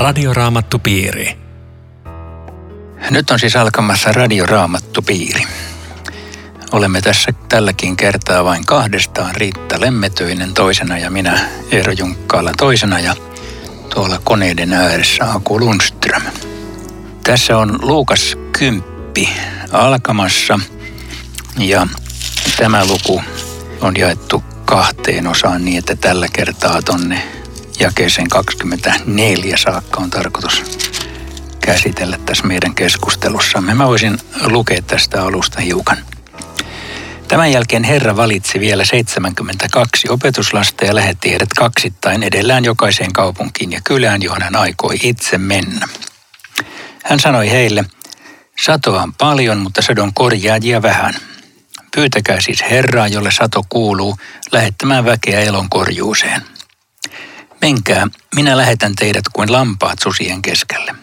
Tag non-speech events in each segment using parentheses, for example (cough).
Radioraamattupiiri. Nyt on siis alkamassa Radioraamattupiiri. Olemme tässä tälläkin kertaa vain kahdestaan. Riitta Lemmetyinen toisena ja minä Eero Junkkaala toisena ja tuolla koneiden ääressä Aku Lundström. Tässä on Luukas 10 alkamassa ja tämä luku on jaettu kahteen osaan niin, että tällä kertaa tonne jakeeseen 24 saakka on tarkoitus käsitellä tässä meidän keskustelussamme. Mä voisin lukea tästä alusta hiukan. Tämän jälkeen Herra valitsi vielä 72 opetuslasta ja lähetti heidät kaksittain edellään jokaiseen kaupunkiin ja kylään, johon hän aikoi itse mennä. Hän sanoi heille, satoa on paljon, mutta sadon korjaajia vähän. Pyytäkää siis Herraa, jolle sato kuuluu, lähettämään väkeä elon korjuuseen. Menkää, minä lähetän teidät kuin lampaat susien keskelle.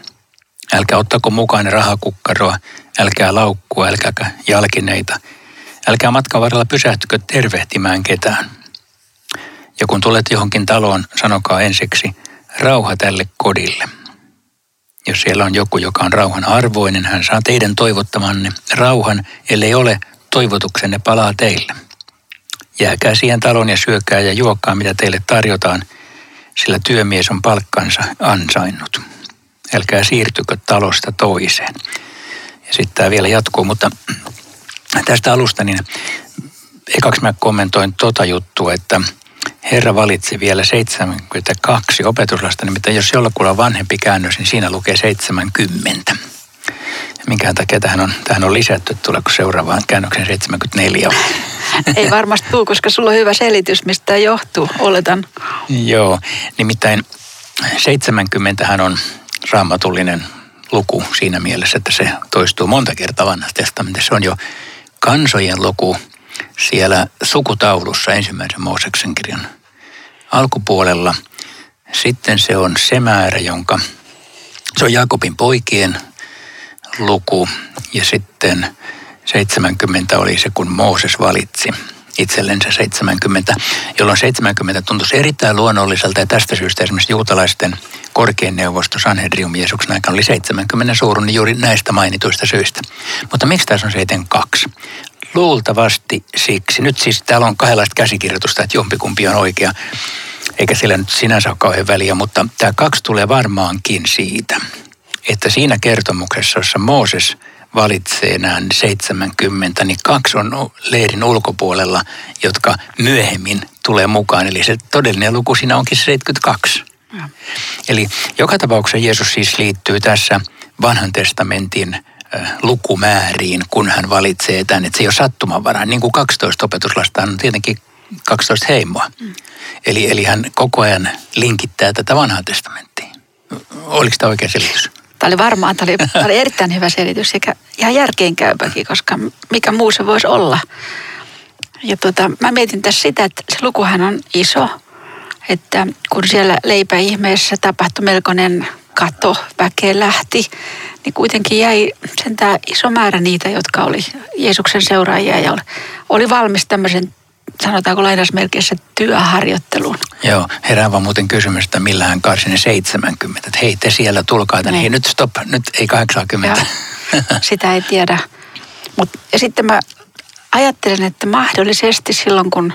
Älkää ottako mukaan rahakukkaroa, älkää laukkua, älkääkä jalkineita. Älkää matkan varrella pysähtykö tervehtimään ketään. Ja kun tulet johonkin taloon, sanokaa ensiksi, rauha tälle kodille. Jos siellä on joku, joka on rauhan arvoinen, hän saa teidän toivottamanne rauhan, ellei ole, toivotuksenne palaa teille. Jääkää siihen talon ja syökää ja juokkaa, mitä teille tarjotaan, sillä työmies on palkkansa ansainnut. Älkää siirtykö talosta toiseen. Ja sitten tämä vielä jatkuu, mutta tästä alusta niin ekaksi mä kommentoin tota juttua, että Herra valitsi vielä 72 opetuslasta, nimittäin jos jollakulla on vanhempi käännös, niin siinä lukee 70 minkään takia tähän on, tähän on lisätty, että tuleeko seuraavaan käännöksen 74 Ei varmasti tule, koska sulla on hyvä selitys, mistä tämä johtuu, oletan. Joo, nimittäin 70 on raamatullinen luku siinä mielessä, että se toistuu monta kertaa vanhassa testamentissa. Se on jo kansojen luku siellä sukutaulussa ensimmäisen Mooseksen kirjan alkupuolella. Sitten se on se määrä, jonka se on Jakobin poikien luku ja sitten 70 oli se, kun Mooses valitsi itsellensä 70, jolloin 70 tuntuisi erittäin luonnolliselta ja tästä syystä esimerkiksi juutalaisten korkein neuvosto Sanhedrium Jeesuksen aikana oli 70 suurun juuri näistä mainituista syistä. Mutta miksi tässä on 72? Luultavasti siksi. Nyt siis täällä on kahdenlaista käsikirjoitusta, että jompikumpi on oikea, eikä sillä nyt sinänsä ole kauhean väliä, mutta tämä kaksi tulee varmaankin siitä, että siinä kertomuksessa, jossa Mooses valitsee nämä 70, niin kaksi on leirin ulkopuolella, jotka myöhemmin tulee mukaan. Eli se todellinen luku siinä onkin 72. Ja. Eli joka tapauksessa Jeesus siis liittyy tässä vanhan testamentin lukumääriin, kun hän valitsee tämän. Että se ei ole sattumanvaraan. Niin kuin 12 opetuslasta on tietenkin 12 heimoa. Mm. Eli, eli hän koko ajan linkittää tätä vanhaa testamenttia. Oliko tämä oikea selitys? Tämä oli varmaan, tämä oli, tämä oli erittäin hyvä selitys sekä ihan järkeenkäypäkin, koska mikä muu se voisi olla. Ja tota, mä mietin tässä sitä, että se lukuhan on iso, että kun siellä leipäihmeessä tapahtui melkoinen kato, väkeä lähti, niin kuitenkin jäi tämä iso määrä niitä, jotka oli Jeesuksen seuraajia ja oli, oli valmis tämmöisen sanotaanko lainausmerkeissä työharjoitteluun. Joo, herää vaan muuten kysymys, että millä hän karsi ne 70. Että hei, te siellä tulkaa tänne. Niin. Hei, nyt stop, nyt ei 80. Ja, (laughs) sitä ei tiedä. Mut, ja sitten mä ajattelen, että mahdollisesti silloin, kun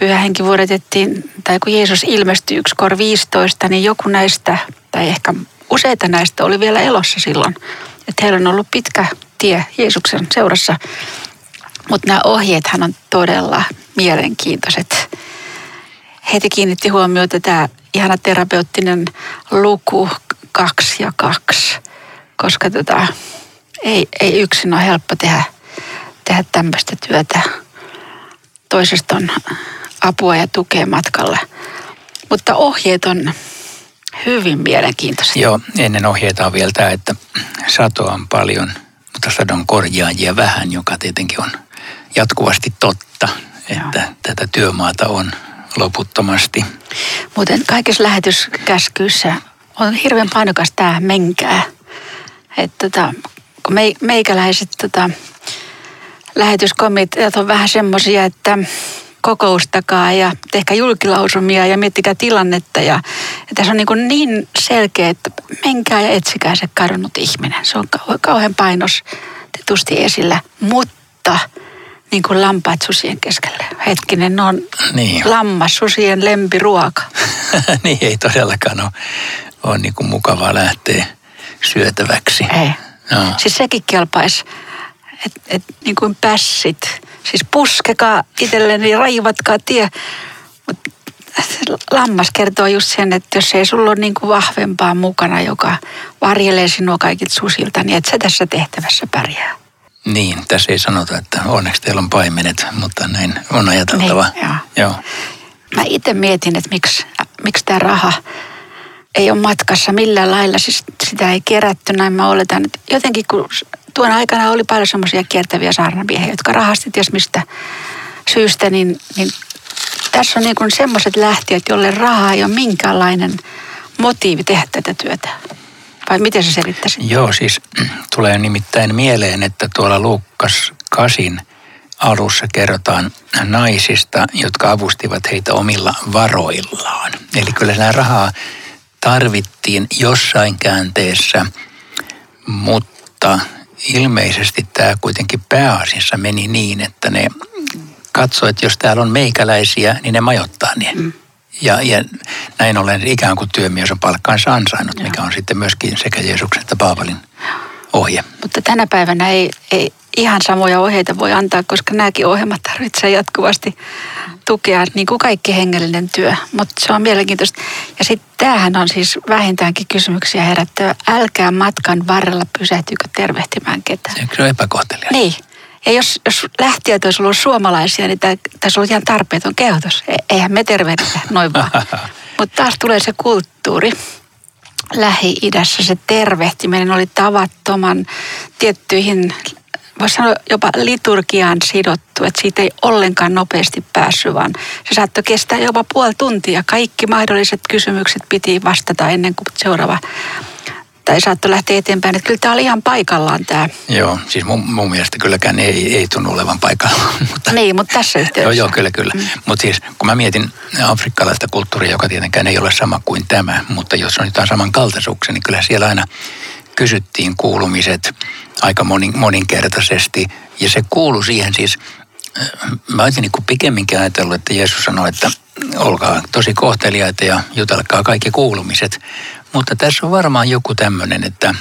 pyhä henki vuodetettiin, tai kun Jeesus ilmestyi yksi kor 15, niin joku näistä, tai ehkä useita näistä oli vielä elossa silloin. Että heillä on ollut pitkä tie Jeesuksen seurassa. Mutta nämä ohjeethan on todella mielenkiintoiset. Heti kiinnitti huomiota tämä ihana terapeuttinen luku kaksi ja kaksi, koska tota, ei, ei yksin ole helppo tehdä, tehdä tämmöistä työtä. Toisesta on apua ja tukea matkalla. Mutta ohjeet on hyvin mielenkiintoisia. Joo, ennen ohjeita on vielä tämä, että satoa on paljon, mutta sadon korjaajia vähän, joka tietenkin on jatkuvasti totta, että Joo. tätä työmaata on loputtomasti. Muuten kaikissa lähetyskäskyissä on hirveän painokas tämä menkää. Että tota, kun me, meikäläiset tota, lähetyskomiteat on vähän semmoisia, että kokoustakaan ja tehkää julkilausumia ja miettikää tilannetta. Ja, ja tässä on niin, niin selkeä, että menkää ja etsikää se kadonnut ihminen. Se on kauhean painos tietysti esillä, mutta niin kuin lampaat susien keskellä. Hetkinen, ne on niin. lammas susien lempiruoka. (laughs) niin ei todellakaan ole, ole niin kuin mukavaa lähteä syötäväksi. Ei. No. Siis sekin kelpaisi, että et, niin kuin pässit. Siis puskekaa itselleni, raivatkaa tie. Mut lammas kertoo just sen, että jos ei sulla ole niin kuin vahvempaa mukana, joka varjelee sinua kaikit susilta, niin et sä tässä tehtävässä pärjää. Niin, tässä ei sanota, että onneksi teillä on paimenet, mutta näin on ajateltava. Niin, joo. joo. Mä itse mietin, että miksi, miksi tämä raha ei ole matkassa millään lailla, siis sitä ei kerätty, näin mä oletan. Että jotenkin kun tuon aikana oli paljon semmoisia kiertäviä saarnamiehiä, jotka rahasti ties mistä syystä, niin, niin tässä on niin semmoiset lähtijät, jolle raha ei ole minkäänlainen motiivi tehdä tätä työtä. Vai miten se selittäisi? Joo, siis tulee nimittäin mieleen, että tuolla Luukkas Kasin alussa kerrotaan naisista, jotka avustivat heitä omilla varoillaan. Eli kyllä nämä rahaa tarvittiin jossain käänteessä, mutta ilmeisesti tämä kuitenkin pääasiassa meni niin, että ne katsoivat, että jos täällä on meikäläisiä, niin ne majoittaa ne. Mm. Ja, ja näin ollen ikään kuin työmies on palkkaansa ansainnut, Joo. mikä on sitten myöskin sekä Jeesuksen että Paavalin ohje. Mutta tänä päivänä ei, ei ihan samoja ohjeita voi antaa, koska nämäkin ohjelmat tarvitsee jatkuvasti tukea, niin kuin kaikki hengellinen työ. Mutta se on mielenkiintoista. Ja sitten tämähän on siis vähintäänkin kysymyksiä herättävä. Älkää matkan varrella pysähtykö tervehtimään ketään. Eikö se ole epäkohtelias? Niin. Ja jos, jos lähtijät olisi ollut suomalaisia, niin tässä olisi ihan tarpeeton kehotus. E, eihän me tervehditä noin vaan. (laughs) Mutta taas tulee se kulttuuri. Lähi-idässä se tervehtiminen oli tavattoman tiettyihin, voisi sanoa jopa liturgiaan sidottu, että siitä ei ollenkaan nopeasti päässyt, vaan se saattoi kestää jopa puoli tuntia. Kaikki mahdolliset kysymykset piti vastata ennen kuin seuraava tai saattoi lähteä eteenpäin. Että kyllä tämä oli ihan paikallaan tämä. Joo, siis mun, mun mielestä kylläkään ei, ei tunnu olevan paikallaan. (laughs) mutta, niin, mutta tässä yhteydessä. Joo, joo kyllä, kyllä. Mm. Mutta siis kun mä mietin afrikkalaista kulttuuria, joka tietenkään ei ole sama kuin tämä, mutta jos on jotain samankaltaisuuksia, niin kyllä siellä aina kysyttiin kuulumiset aika monin, moninkertaisesti. Ja se kuulu siihen siis, äh, mä olisin niin pikemminkin ajatellut, että Jeesus sanoi, että olkaa tosi kohteliaita ja jutelkaa kaikki kuulumiset. Mutta tässä on varmaan joku tämmöinen, että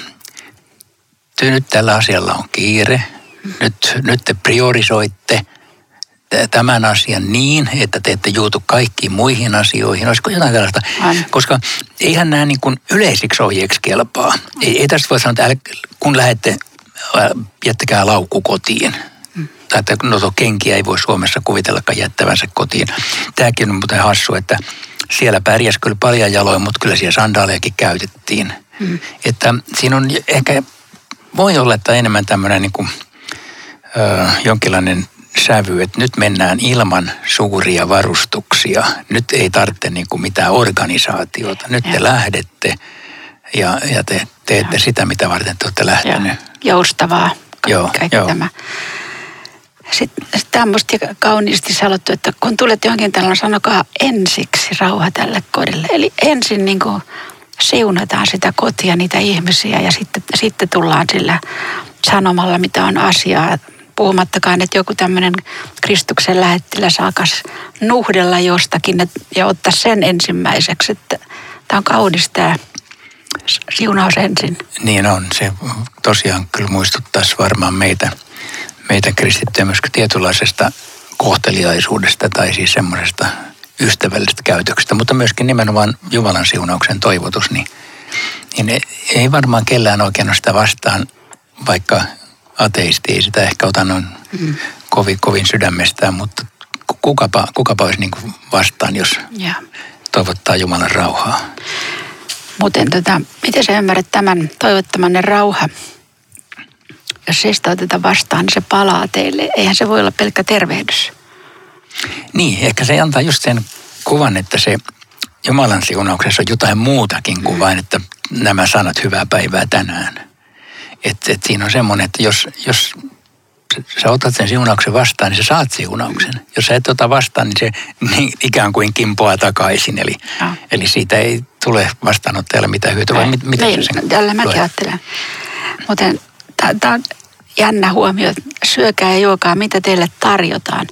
nyt tällä asialla on kiire. Nyt, nyt te priorisoitte tämän asian niin, että te ette juutu kaikkiin muihin asioihin. Olisiko jotain tällaista? Aina. Koska eihän nämä niin kuin yleisiksi ohjeeksi kelpaa. Ei, ei tästä voi sanoa, että kun lähette, jättäkää laukku kotiin. Mm. Tai että no kenkiä ei voi Suomessa kuvitellakaan jättävänsä kotiin. Tämäkin on muuten hassu, että siellä pärjäs kyllä paljon jaloin, mutta kyllä siellä sandaalejakin käytettiin. Hmm. Että siinä on ehkä, voi olla, että enemmän tämmöinen niin kuin, ö, jonkinlainen sävy, että nyt mennään ilman suuria varustuksia. Nyt ei tarvitse niin kuin mitään organisaatiota. Nyt ja. te lähdette ja, ja te teette ja. sitä, mitä varten te olette lähteneet. Joustavaa. Joo, kaikki joo. tämä. Sitten tämä on musta kauniisti sanottu, että kun tulet johonkin taloon, sanokaa ensiksi rauha tälle kodille. Eli ensin niin kuin siunataan sitä kotia, niitä ihmisiä ja sitten, sitten tullaan sillä sanomalla, mitä on asiaa. Puhumattakaan, että joku tämmöinen Kristuksen lähettiläs alkaisi nuhdella jostakin ja ottaa sen ensimmäiseksi. Että tämä on kaunis tämä siunaus ensin. Niin on. Se tosiaan kyllä muistuttaisi varmaan meitä meitä kristittyjä myös tietynlaisesta kohteliaisuudesta tai siis semmoisesta ystävällisestä käytöksestä, mutta myöskin nimenomaan Jumalan siunauksen toivotus, niin, niin ei varmaan kellään oikein ole sitä vastaan, vaikka ateisti ei sitä ehkä ota noin mm. kovin, kovin sydämestään, mutta kukapa, kukapa olisi niin vastaan, jos ja. toivottaa Jumalan rauhaa. Muuten tota, miten sä ymmärrät tämän toivottamanne rauha? Jos se sitä oteta vastaan, niin se palaa teille. Eihän se voi olla pelkkä tervehdys. Niin, ehkä se antaa just sen kuvan, että se Jumalan siunauksessa on jotain muutakin kuin mm. vain, että nämä sanat hyvää päivää tänään. Että et siinä on semmoinen, että jos, jos sä otat sen siunauksen vastaan, niin sä saat siunauksen. Jos sä et ota vastaan, niin se niin ikään kuin kimpoaa takaisin. Eli, ja. eli siitä ei tule vastaanottajalle mitään hyötyä. Vai mit, mitä niin, sen tällä mäkin ajattelen. Muuten tämä on jännä huomio, syökää ja juokaa, mitä teille tarjotaan.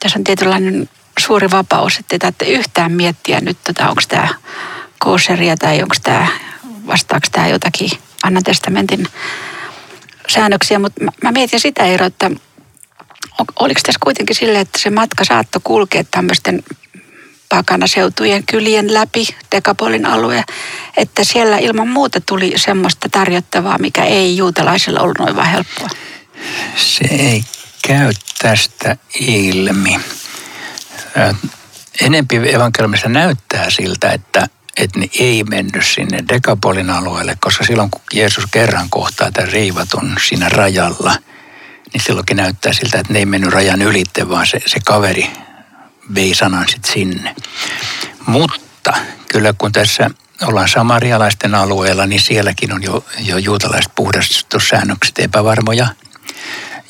Tässä on tietynlainen suuri vapaus, että te yhtään miettiä nyt, tota, onko tämä kooseria tai onko tämä, vastaako tämä jotakin Annan testamentin säännöksiä, mutta mä, mä mietin sitä Eero, että oliko tässä kuitenkin sille, että se matka saattoi kulkea tämmöisten pakanaseutujen kylien läpi, Dekapolin alue, että siellä ilman muuta tuli semmoista tarjottavaa, mikä ei juutalaisilla ollut noin vaan helppoa. Se ei käy tästä ilmi. Enempi evankeliumissa näyttää siltä, että, että ne ei mennyt sinne Dekapolin alueelle, koska silloin kun Jeesus kerran kohtaa tämän riivatun siinä rajalla, niin silloinkin näyttää siltä, että ne ei mennyt rajan ylitte, vaan se, se kaveri vei sanan sitten sinne. Mutta kyllä kun tässä ollaan samarialaisten alueella, niin sielläkin on jo, jo juutalaiset puhdastussäännökset epävarmoja,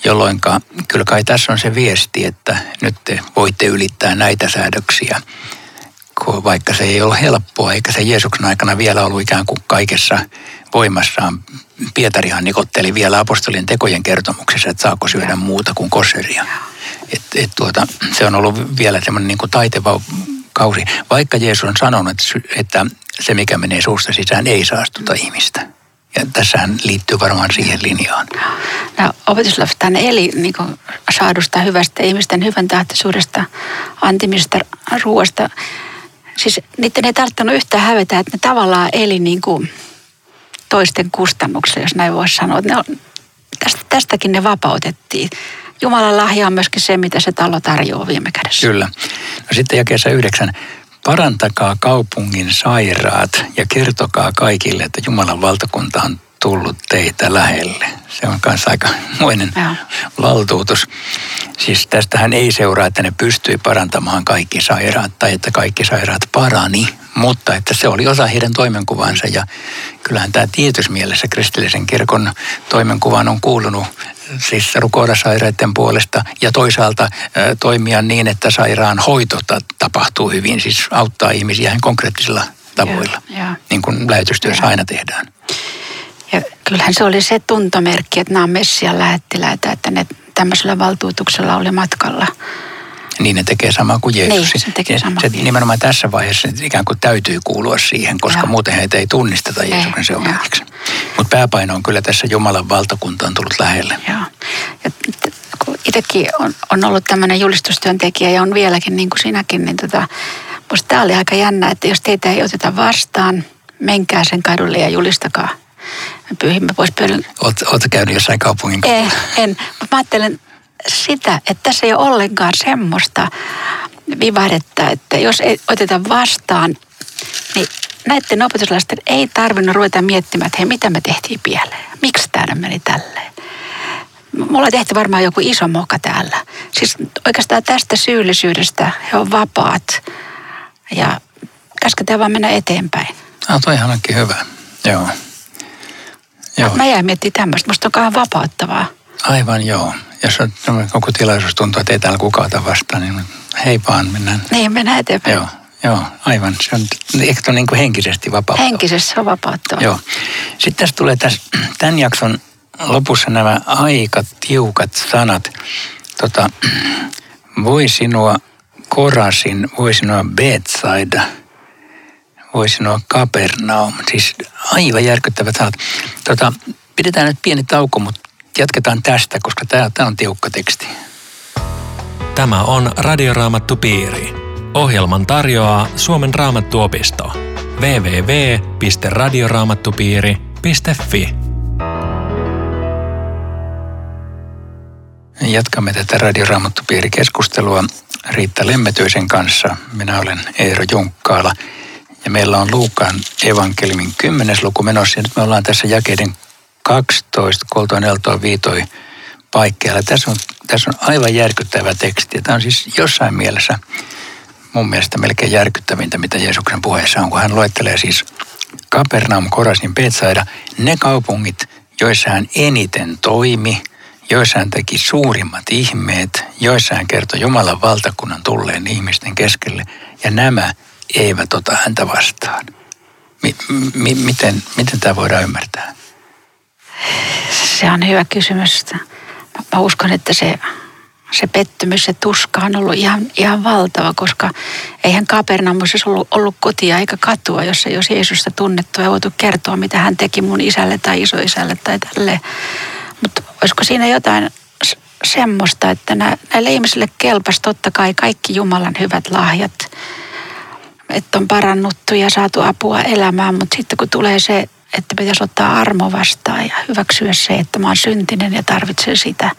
jolloin kyllä kai tässä on se viesti, että nyt te voitte ylittää näitä säädöksiä, vaikka se ei ole helppoa, eikä se Jeesuksen aikana vielä ollut ikään kuin kaikessa voimassaan. Pietarihan nikotteli vielä apostolien tekojen kertomuksessa, että saako syödä muuta kuin koseria. Et, et tuota, se on ollut vielä semmoinen niin taiteva kausi, vaikka Jeesus on sanonut, että se mikä menee suusta sisään ei saastuta ihmistä. Ja tässähän liittyy varmaan siihen linjaan. No, opetuslapsethan eli niin kuin, saadusta hyvästä ihmisten hyvän tahtoisuudesta, antimista ruoasta. Siis niiden ei tarttunut yhtään hävetä, että ne tavallaan eli niin kuin toisten kustannuksella, jos näin voisi sanoa. Ne on, tästä, tästäkin ne vapautettiin. Jumalan lahja on myöskin se, mitä se talo tarjoaa viime kädessä. Kyllä. No sitten jakeessa yhdeksän. Parantakaa kaupungin sairaat ja kertokaa kaikille, että Jumalan valtakunta on tullut teitä lähelle. Se on myös aika muinen ja. valtuutus. Siis tästähän ei seuraa, että ne pystyi parantamaan kaikki sairaat tai että kaikki sairaat parani, mutta että se oli osa heidän toimenkuvansa ja kyllähän tämä tietyssä mielessä kristillisen kirkon toimenkuvaan on kuulunut siis rukoida sairaiden puolesta ja toisaalta toimia niin, että sairaan hoito tapahtuu hyvin, siis auttaa ihmisiä ihan konkreettisilla tavoilla, ja, ja. niin kuin lähetystyössä ja. aina tehdään. Ja kyllähän se oli se tuntomerkki, että nämä on Messian lähettiläitä, että ne tämmöisellä valtuutuksella oli matkalla. Niin ne tekee samaa kuin Jeesus. Niin, se tekee samaa se, se nimenomaan tässä vaiheessa ikään kuin täytyy kuulua siihen, koska ja. muuten heitä ei tunnisteta Jeesuksen seuraajiksi. Mutta pääpaino on kyllä tässä Jumalan valtakunta on tullut lähelle. Joo. Ja itsekin on, on ollut tämmöinen julistustyöntekijä ja on vieläkin niin kuin sinäkin, niin tota, musta tämä oli aika jännä, että jos teitä ei oteta vastaan, menkää sen kadulle ja julistakaa me pyyhimme pois pöydän. Oletko käynyt jossain kaupungin Ei, en. Mutta mä ajattelen sitä, että tässä ei ole ollenkaan semmoista vivahdetta, että jos ei oteta vastaan, niin näiden opetuslaisten ei tarvinnut ruveta miettimään, että hei, mitä me tehtiin pieleen? Miksi tämä meni tälleen? Mulla tehty varmaan joku iso moka täällä. Siis oikeastaan tästä syyllisyydestä he on vapaat ja käsketään vaan mennä eteenpäin. Ah, toihan onkin hyvä. Joo. Joo. Mä jäin miettimään tämmöistä. Musta on vapauttavaa. Aivan joo. Jos on koko tilaisuus tuntuu, että ei täällä kukaan vastaan, niin hei vaan, mennään. Niin, mennään eteenpäin. Joo, joo aivan. Se on, ehkä on niin kuin henkisesti vapauttava. Henkisesti on vapauttava. Joo. Sitten tässä tulee tässä, tämän jakson lopussa nämä aika tiukat sanat. Tota, voi sinua Korasin, voi sinua Betsaida – voi sanoa Kapernaum. Siis aivan järkyttävät sanat. Tota, pidetään nyt pieni tauko, mutta jatketaan tästä, koska tämä, tämä on tiukka teksti. Tämä on Radioraamattu Piiri. Ohjelman tarjoaa Suomen raamattuopisto. www.radioraamattupiiri.fi Jatkamme tätä Radioraamattupiiri-keskustelua Riitta Lemmetyisen kanssa. Minä olen Eero Junkkaala. Ja meillä on Luukan evankeliumin kymmenes luku menossa. Ja nyt me ollaan tässä jakeiden 12, koltoin, eltoin, viitoi paikkeilla. Tässä on, tässä on aivan järkyttävä teksti. Tämä on siis jossain mielessä mun mielestä melkein järkyttävintä, mitä Jeesuksen puheessa on, kun hän luettelee siis Kapernaum, Korasin, Betsaida, ne kaupungit, joissa hän eniten toimi joissa hän teki suurimmat ihmeet, joissa hän kertoi Jumalan valtakunnan tulleen ihmisten keskelle, ja nämä eivät ota häntä vastaan. Mi- mi- miten, miten tämä voidaan ymmärtää? Se on hyvä kysymys. Mä uskon, että se, se pettymys, se tuska on ollut ihan, ihan valtava, koska eihän Kapernaumus ollut, ollut kotia eikä katua, jossa jos Jeesusta tunnettu ja voitu kertoa, mitä hän teki mun isälle tai isoisälle tai tälle. Mutta olisiko siinä jotain semmoista, että näille ihmisille kelpas totta kai kaikki Jumalan hyvät lahjat, että on parannuttu ja saatu apua elämään, mutta sitten kun tulee se että pitäisi ottaa armo vastaan ja hyväksyä se, että mä oon syntinen ja tarvitsen sitä.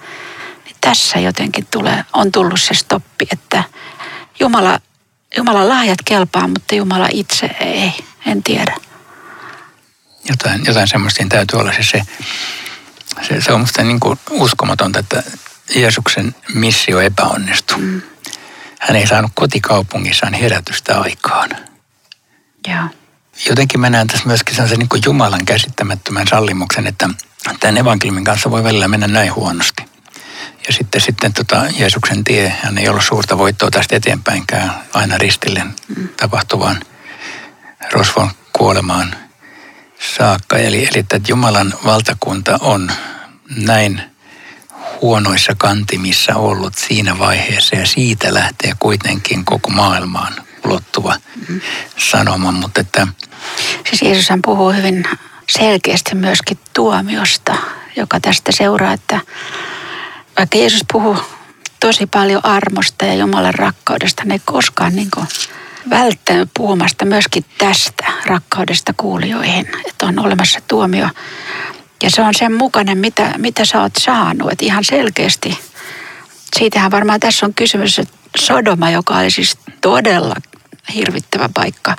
Niin tässä jotenkin tulee, on tullut se stoppi, että Jumala, Jumala lahjat kelpaa, mutta Jumala itse ei, en tiedä. Jotain, jotain semmoista täytyy olla se, se, se, se on musta niin kuin uskomatonta, että Jeesuksen missio epäonnistui. Mm. Hän ei saanut kotikaupungissaan herätystä aikaan. Joo jotenkin mä näen tässä myöskin sellaisen niin Jumalan käsittämättömän sallimuksen, että tämän evankeliumin kanssa voi välillä mennä näin huonosti. Ja sitten, sitten tota Jeesuksen tie, hän ei ollut suurta voittoa tästä eteenpäinkään aina ristille mm. tapahtuvaan rosvon kuolemaan saakka. Eli, eli että Jumalan valtakunta on näin huonoissa kantimissa ollut siinä vaiheessa ja siitä lähtee kuitenkin koko maailmaan ulottuva sanoma, mutta että... Siis Jeesus puhuu hyvin selkeästi myöskin tuomiosta, joka tästä seuraa, että vaikka Jeesus puhuu tosi paljon armosta ja Jumalan rakkaudesta, ne ei koskaan niin kuin välttänyt puhumasta myöskin tästä rakkaudesta kuulijoihin, että on olemassa tuomio. Ja se on sen mukainen, mitä, mitä sä oot saanut, että ihan selkeästi. Siitähän varmaan tässä on kysymys, että Sodoma, joka oli siis todella hirvittävä paikka,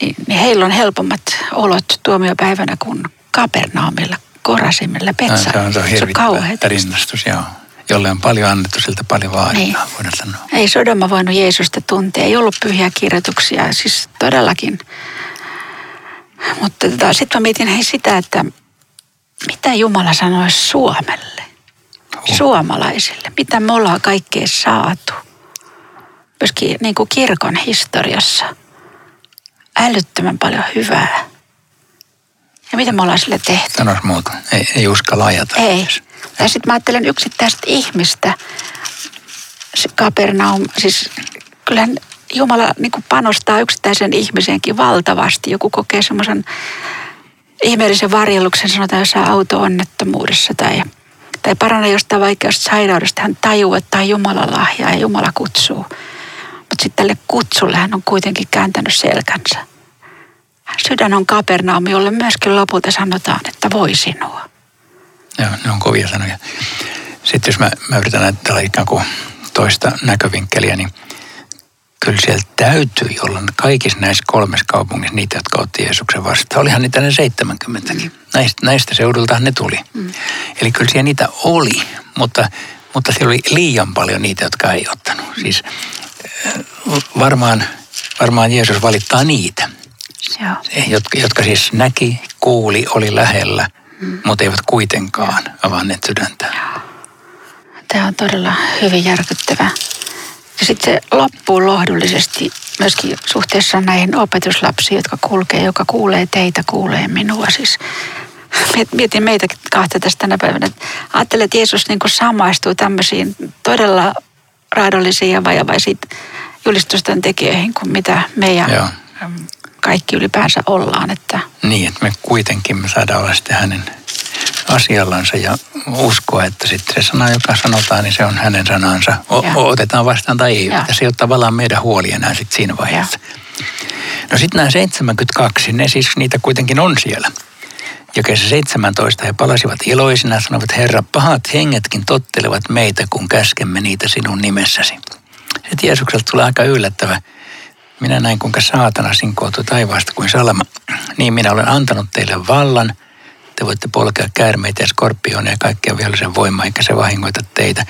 niin, niin heillä on helpommat olot tuomiopäivänä kuin Kapernaumilla, Korasimilla, Petsa. No, se on, se on hirvittävä rinnastus, joo. Jolle on paljon annettu, siltä paljon vaaditaan, niin. voidaan sanoa. Ei Sodoma voinut Jeesusta tuntea, ei ollut pyhiä kirjoituksia, siis todellakin. Mutta tota, sitten mä mietin hei sitä, että mitä Jumala sanoisi Suomelle, huh. suomalaisille, mitä me ollaan kaikkea saatu myöskin niin kuin kirkon historiassa älyttömän paljon hyvää. Ja mitä me ollaan sille tehty? Sanois muuta. Ei, ei uskalla ajatella. Ei. Ja sitten mä ajattelen yksittäistä ihmistä. Se Kapernaum, siis kyllähän Jumala niin kuin panostaa yksittäisen ihmisenkin valtavasti. Joku kokee semmoisen ihmeellisen varjeluksen, sanotaan jossain auto-onnettomuudessa tai, tai parane jostain vaikeasta sairaudesta. Hän tajuu, että tämä on Jumalan lahja ja Jumala kutsuu. Mutta sitten tälle kutsulle hän on kuitenkin kääntänyt selkänsä. Sydän on Kapernaumi, jolle myöskin lopulta sanotaan, että voi sinua. Joo, ne on kovia sanoja. Sitten jos mä, mä yritän ajatella ikään kuin toista näkövinkkeliä, niin kyllä siellä täytyy olla kaikissa näissä kolmessa kaupungissa niitä, jotka otti Jeesuksen vastaan. Olihan niitä ne 70 mm. näistä, näistä seudultahan ne tuli. Mm. Eli kyllä siellä niitä oli, mutta, mutta siellä oli liian paljon niitä, jotka ei ottanut. Siis varmaan, varmaan Jeesus valittaa niitä, Joo. Jotka, jotka siis näki, kuuli, oli lähellä, mm. mutta eivät kuitenkaan avanneet sydäntä. Tämä on todella hyvin järkyttävä. Ja sitten se loppuu lohdullisesti myöskin suhteessa näihin opetuslapsiin, jotka kulkee, joka kuulee teitä, kuulee minua. Siis mietin meitä kahta tästä tänä päivänä. Ajattelen, että Jeesus niin samaistuu tämmöisiin todella raadollisiin ja vajavaisiin julistusten tekijöihin kuin mitä me ja Joo. kaikki ylipäänsä ollaan. Että... Niin, että me kuitenkin me saadaan olla sitten hänen asiallansa ja uskoa, että sitten se sana, joka sanotaan, niin se on hänen sanansa. O- otetaan vastaan tai ei. Ja. Se ei ole tavallaan meidän huoli enää sitten siinä vaiheessa. Ja. No sitten nämä 72, ne siis niitä kuitenkin on siellä. Ja kesä 17 he palasivat iloisina, sanovat, Herra, pahat hengetkin tottelevat meitä, kun käskemme niitä sinun nimessäsi. Sitten Jeesukselta tulee aika yllättävä. Minä näin, kuinka saatana sinkoutuu taivaasta kuin salama. Niin minä olen antanut teille vallan. Te voitte polkea käärmeitä ja skorpioneja ja kaikkia vihollisen voimaa, eikä se vahingoita teitä.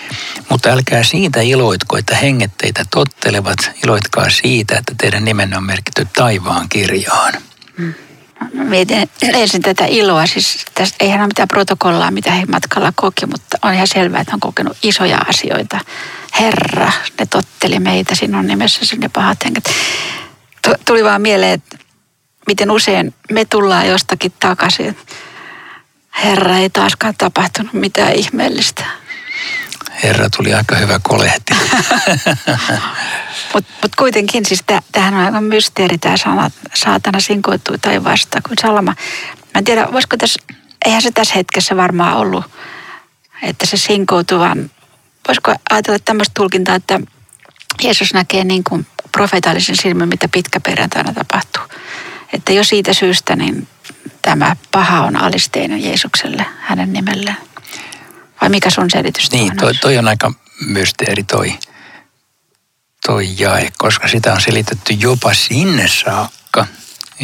Mutta älkää siitä iloitko, että henget teitä tottelevat. Iloitkaa siitä, että teidän nimenne on merkitty taivaan kirjaan. Mm. Mietin ensin tätä iloa. Siis tästä, eihän ole mitään protokollaa, mitä he matkalla koki, mutta on ihan selvää, että on kokenut isoja asioita. Herra, ne totteli meitä sinun nimessä sinne pahat henket. Tuli vaan mieleen, että miten usein me tullaan jostakin takaisin. Herra, ei taaskaan tapahtunut mitään ihmeellistä. Herra tuli aika hyvä kolehti. Mutta mut kuitenkin siis tämähän on aika mysteeri tämä sana, saatana sinkoitui taivaasta kuin salama. Mä en tiedä, voisiko tässä, eihän se tässä hetkessä varmaan ollut, että se sinkoutui, vaan voisiko ajatella tämmöistä tulkintaa, että Jeesus näkee niin kuin profeetallisen silmin, mitä pitkäperjantaina tapahtuu. Että jo siitä syystä niin tämä paha on alisteinen Jeesukselle, hänen nimelleen. Vai mikä sun selitys Niin, toi, toi on aika mysteeri toi, toi jae, koska sitä on selitetty jopa sinne saakka,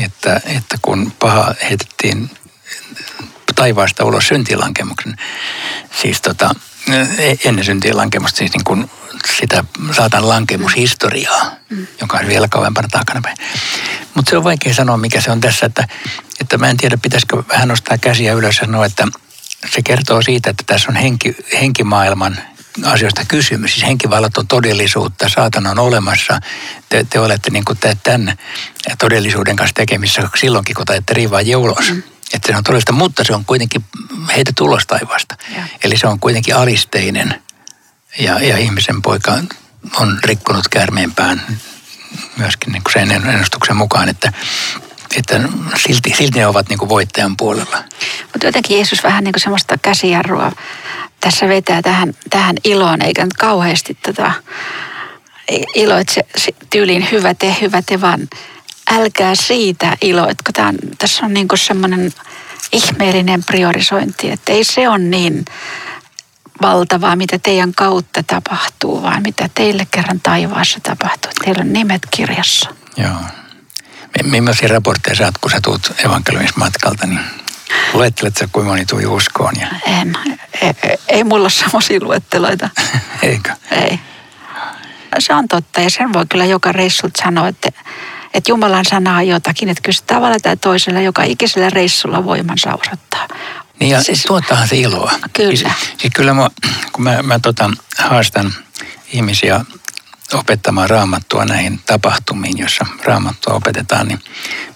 että, että kun paha heitettiin taivaasta ulos syntilankemuksen, siis tota, e, ennen syntilankemusta, siis niin kuin sitä saatan lankemushistoriaa, mm. joka on vielä kauempana takana päin. Mutta se on vaikea sanoa, mikä se on tässä, että, että mä en tiedä, pitäisikö vähän nostaa käsiä ylös ja sanoa, että se kertoo siitä, että tässä on henki, henkimaailman asioista kysymys. Siis henkivallat on todellisuutta, saatana on olemassa. Te, te olette niin kuin tämän todellisuuden kanssa tekemissä silloinkin, kun taitte riivaa ulos. Mm. Että se on todellista, mutta se on kuitenkin heitä tulos taivaasta. Ja. Eli se on kuitenkin alisteinen. Ja, ja ihmisen poika on rikkonut käärmeenpään myöskin niin kuin sen ennustuksen mukaan, että että silti, silti ne ovat niin kuin voittajan puolella. Mutta jotenkin Jeesus vähän niin kuin semmoista käsijarrua tässä vetää tähän, tähän iloon, eikä nyt kauheasti tota, iloitse tyyliin hyvä te, hyvä te, vaan älkää siitä iloitko. Tämä on, tässä on niin kuin semmoinen ihmeellinen priorisointi, että ei se ole niin valtavaa, mitä teidän kautta tapahtuu, vaan mitä teille kerran taivaassa tapahtuu. Teillä on nimet kirjassa. Joo. Millaisia raportteja saat, kun sä tuut evankeliumismatkalta, niin luettelet sä, kuinka moni tuli uskoon? Ja... En. Ei, ei, ei mulla ole semmoisia luetteloita. (laughs) Eikö? Ei. Se on totta ja sen voi kyllä joka reissulta sanoa, että, että Jumalan sana on jotakin, että kyllä tavalla tai toisella joka ikisellä reissulla voimansa osoittaa. Niin ja siis, tuottahan se iloa. Kyllä. Siis, siis kyllä mä, kun mä, mä tota, haastan ihmisiä opettamaan raamattua näihin tapahtumiin, jossa raamattua opetetaan, niin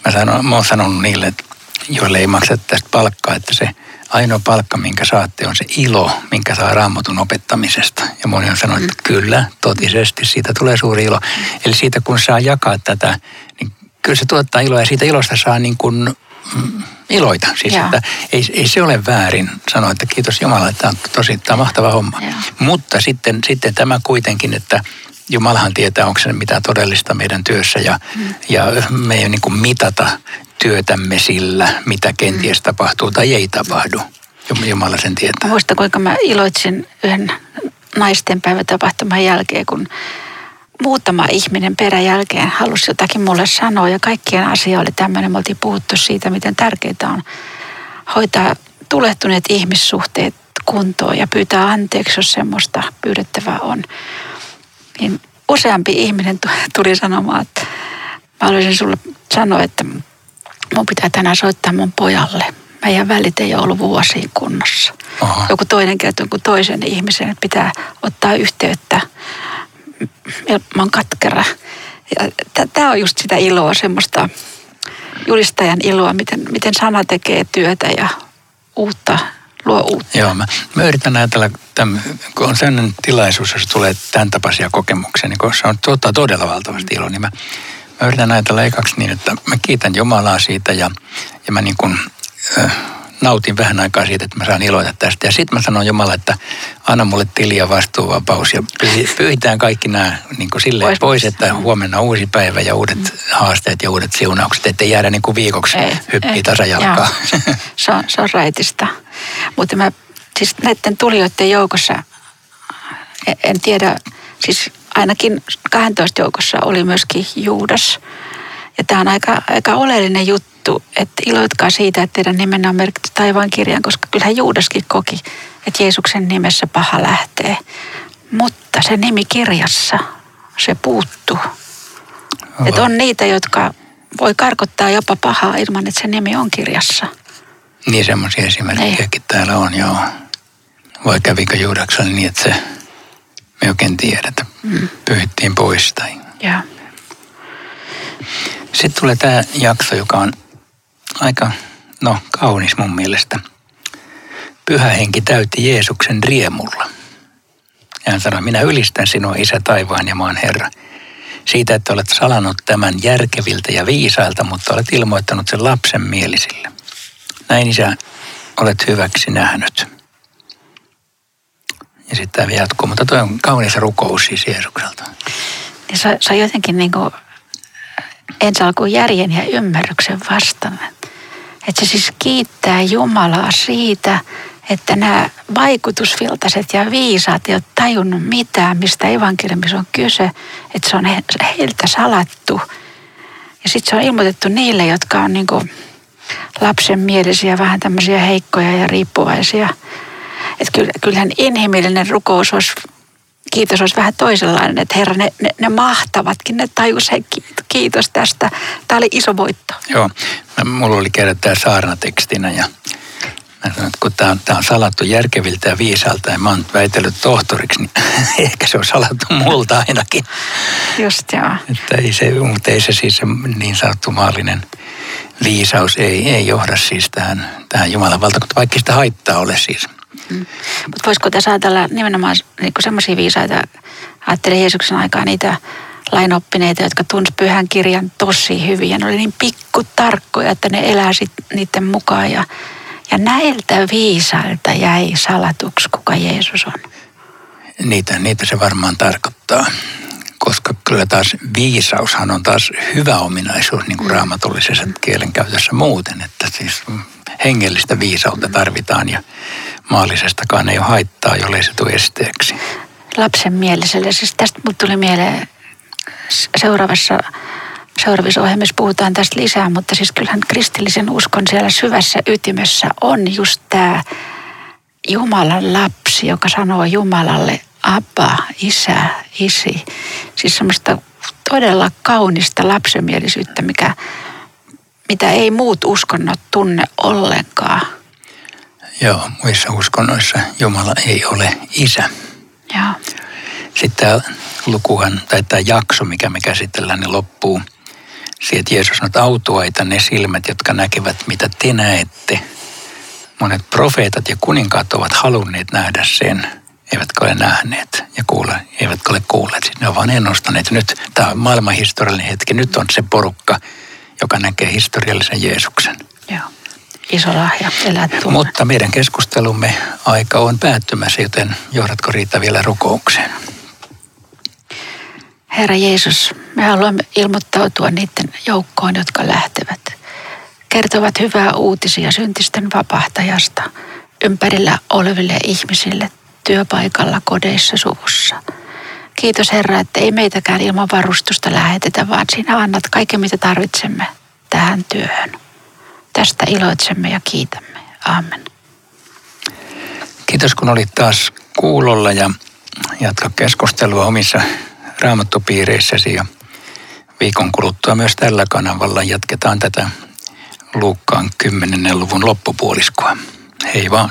mä, sanon, mä oon sanonut niille, että joille ei makseta tästä palkkaa, että se ainoa palkka, minkä saatte, on se ilo, minkä saa raamatun opettamisesta. Ja moni on sanonut, että kyllä, totisesti, siitä tulee suuri ilo. Eli siitä kun saa jakaa tätä, niin kyllä se tuottaa iloa ja siitä ilosta saa niin kuin mm, iloita. Siis että ei, ei se ole väärin sanoa, että kiitos Jumala, että tämä on tosi tämä on mahtava homma. Ja. Mutta sitten, sitten tämä kuitenkin, että Jumalahan tietää, onko se mitään todellista meidän työssä ja, mm. ja me ei niin kuin mitata työtämme sillä, mitä kenties mm. tapahtuu tai ei tapahdu. Jumala sen tietää. Muista, kuinka mä iloitsin yhden naisten päivätapahtuman jälkeen, kun muutama ihminen peräjälkeen halusi jotakin mulle sanoa ja kaikkien asia oli tämmöinen. Me oltiin puhuttu siitä, miten tärkeää on hoitaa tulehtuneet ihmissuhteet kuntoon ja pyytää anteeksi, jos semmoista pyydettävää on niin useampi ihminen tuli sanomaan, että mä haluaisin sulle sanoa, että mun pitää tänään soittaa mun pojalle. Meidän välit ei ole ollut vuosiin kunnossa. Aha. Joku toinen kertoo kuin toisen ihmisen, että pitää ottaa yhteyttä. Mä oon katkera. Tämä on just sitä iloa, semmoista julistajan iloa, miten, miten sana tekee työtä ja uutta luo uutta. Joo, mä, mä yritän ajatella, tämän, kun on sellainen tilaisuus, jos tulee tämän tapaisia kokemuksia, niin kun se on tuottaa todella valtavasti iloa, niin mä, mä yritän ajatella ekaksi niin, että mä kiitän Jumalaa siitä ja, ja mä niin kuin, äh, nautin vähän aikaa siitä, että mä saan iloita tästä. Ja sitten mä sanon Jumala, että anna mulle tili ja vastuuvapaus ja pyyhitään kaikki nämä niin kuin silleen pois, pois, että huomenna uusi päivä ja uudet mm. haasteet ja uudet siunaukset, ettei jäädä niin kuin viikoksi hyppii tasajalkaa. (laughs) Se on, se on raitista. Mutta mä siis näiden tulijoiden joukossa, en tiedä, siis ainakin 12 joukossa oli myöskin Juudas. Ja tämä on aika, aika oleellinen juttu, että iloitkaa siitä, että teidän nimenne on merkitty taivaan kirjaan, koska kyllähän Juudaskin koki, että Jeesuksen nimessä paha lähtee. Mutta se nimi kirjassa, se puuttuu. Että on niitä, jotka voi karkottaa jopa pahaa ilman, että se nimi on kirjassa. Niin semmoisia esimerkkejäkin täällä on, joo. Vai kävikö Juudaksella niin, että se me oikein tiedetä. Mm. Pyhittiin pois tai... Joo. Sitten tulee tämä jakso, joka on aika, no kaunis mun mielestä. Pyhä henki täytti Jeesuksen riemulla. Ja hän sanoi, minä ylistän sinua, Isä taivaan ja maan Herra, siitä, että olet salannut tämän järkeviltä ja viisailta, mutta olet ilmoittanut sen lapsen mielisille. Näin, Isä, olet hyväksi nähnyt. Ja sitten tämä jatkuu, mutta tuo on kaunis rukous siis Jeesukselta. Niin se, se on jotenkin niin kuin ensi alkuun järjen ja ymmärryksen vastaan. Että se siis kiittää Jumalaa siitä, että nämä vaikutusviltaiset ja viisaat ei ole tajunnut mitään, mistä evankeliumissa on kyse, että se on heiltä salattu. Ja sitten se on ilmoitettu niille, jotka on niin lapsenmielisiä, vähän tämmöisiä heikkoja ja riippuvaisia. Että kyllähän inhimillinen rukous olisi kiitos olisi vähän toisenlainen, että herra, ne, ne, ne mahtavatkin, ne tajus, hei, kiitos tästä. Tämä oli iso voitto. Joo, mulla oli kerran tämä saarnatekstinä ja mä sanoin, että kun tämä on, tämä on salattu järkeviltä ja viisalta ja mä oon väitellyt tohtoriksi, niin (laughs) ehkä se on salattu multa ainakin. Just joo. Että ei se, mutta ei se siis se niin sanottu maallinen viisaus ei, ei johda siis tähän, tähän Jumalan valtakuntaan, vaikka sitä haittaa ole siis. Mm. Mutta voisiko tässä ajatella nimenomaan niin semmoisia viisaita, ajattelee Jeesuksen aikaa niitä lainoppineita, jotka tunsi pyhän kirjan tosi hyvin ja ne oli niin pikkutarkkoja, että ne elää sit niiden mukaan ja, ja näiltä viisailta jäi salatuksi, kuka Jeesus on. Niitä, niitä se varmaan tarkoittaa, koska kyllä taas viisaushan on taas hyvä ominaisuus niin kuin mm. raamatullisessa kielenkäytössä muuten, että siis hengellistä viisautta tarvitaan ja maallisestakaan ei ole haittaa, jollei se tule esteeksi. Lapsen mieliselle. Siis tästä mut tuli mieleen seuraavassa seuraavissa ohjelmissa puhutaan tästä lisää, mutta siis kyllähän kristillisen uskon siellä syvässä ytimessä on just tämä Jumalan lapsi, joka sanoo Jumalalle Abba, isä, isi. Siis semmoista todella kaunista lapsemielisyyttä, mikä, mitä ei muut uskonnot tunne ollenkaan. Joo, muissa uskonnoissa Jumala ei ole isä. Joo. Sitten tämä lukuhan, tai tämä jakso, mikä me käsitellään, niin loppuu siihen, että Jeesus sanoo, autuaita ne silmät, jotka näkevät, mitä te näette. Monet profeetat ja kuninkaat ovat halunneet nähdä sen, eivätkä ole nähneet ja kuule, eivätkä ole kuulleet. Ne ovat vain ennustaneet. Nyt tämä on maailmanhistoriallinen hetki. Nyt on se porukka, joka näkee historiallisen Jeesuksen. Joo iso lahja elää. Mutta meidän keskustelumme aika on päättymässä, joten johdatko Riitta vielä rukoukseen? Herra Jeesus, me haluamme ilmoittautua niiden joukkoon, jotka lähtevät. Kertovat hyvää uutisia syntisten vapahtajasta ympärillä oleville ihmisille työpaikalla, kodeissa, suvussa. Kiitos Herra, että ei meitäkään ilman varustusta lähetetä, vaan sinä annat kaiken, mitä tarvitsemme tähän työhön. Tästä iloitsemme ja kiitämme. Amen. Kiitos kun olit taas kuulolla ja jatka keskustelua omissa raamattupiireissäsi ja viikon kuluttua myös tällä kanavalla jatketaan tätä Luukkaan 10. luvun loppupuoliskoa. Hei vaan.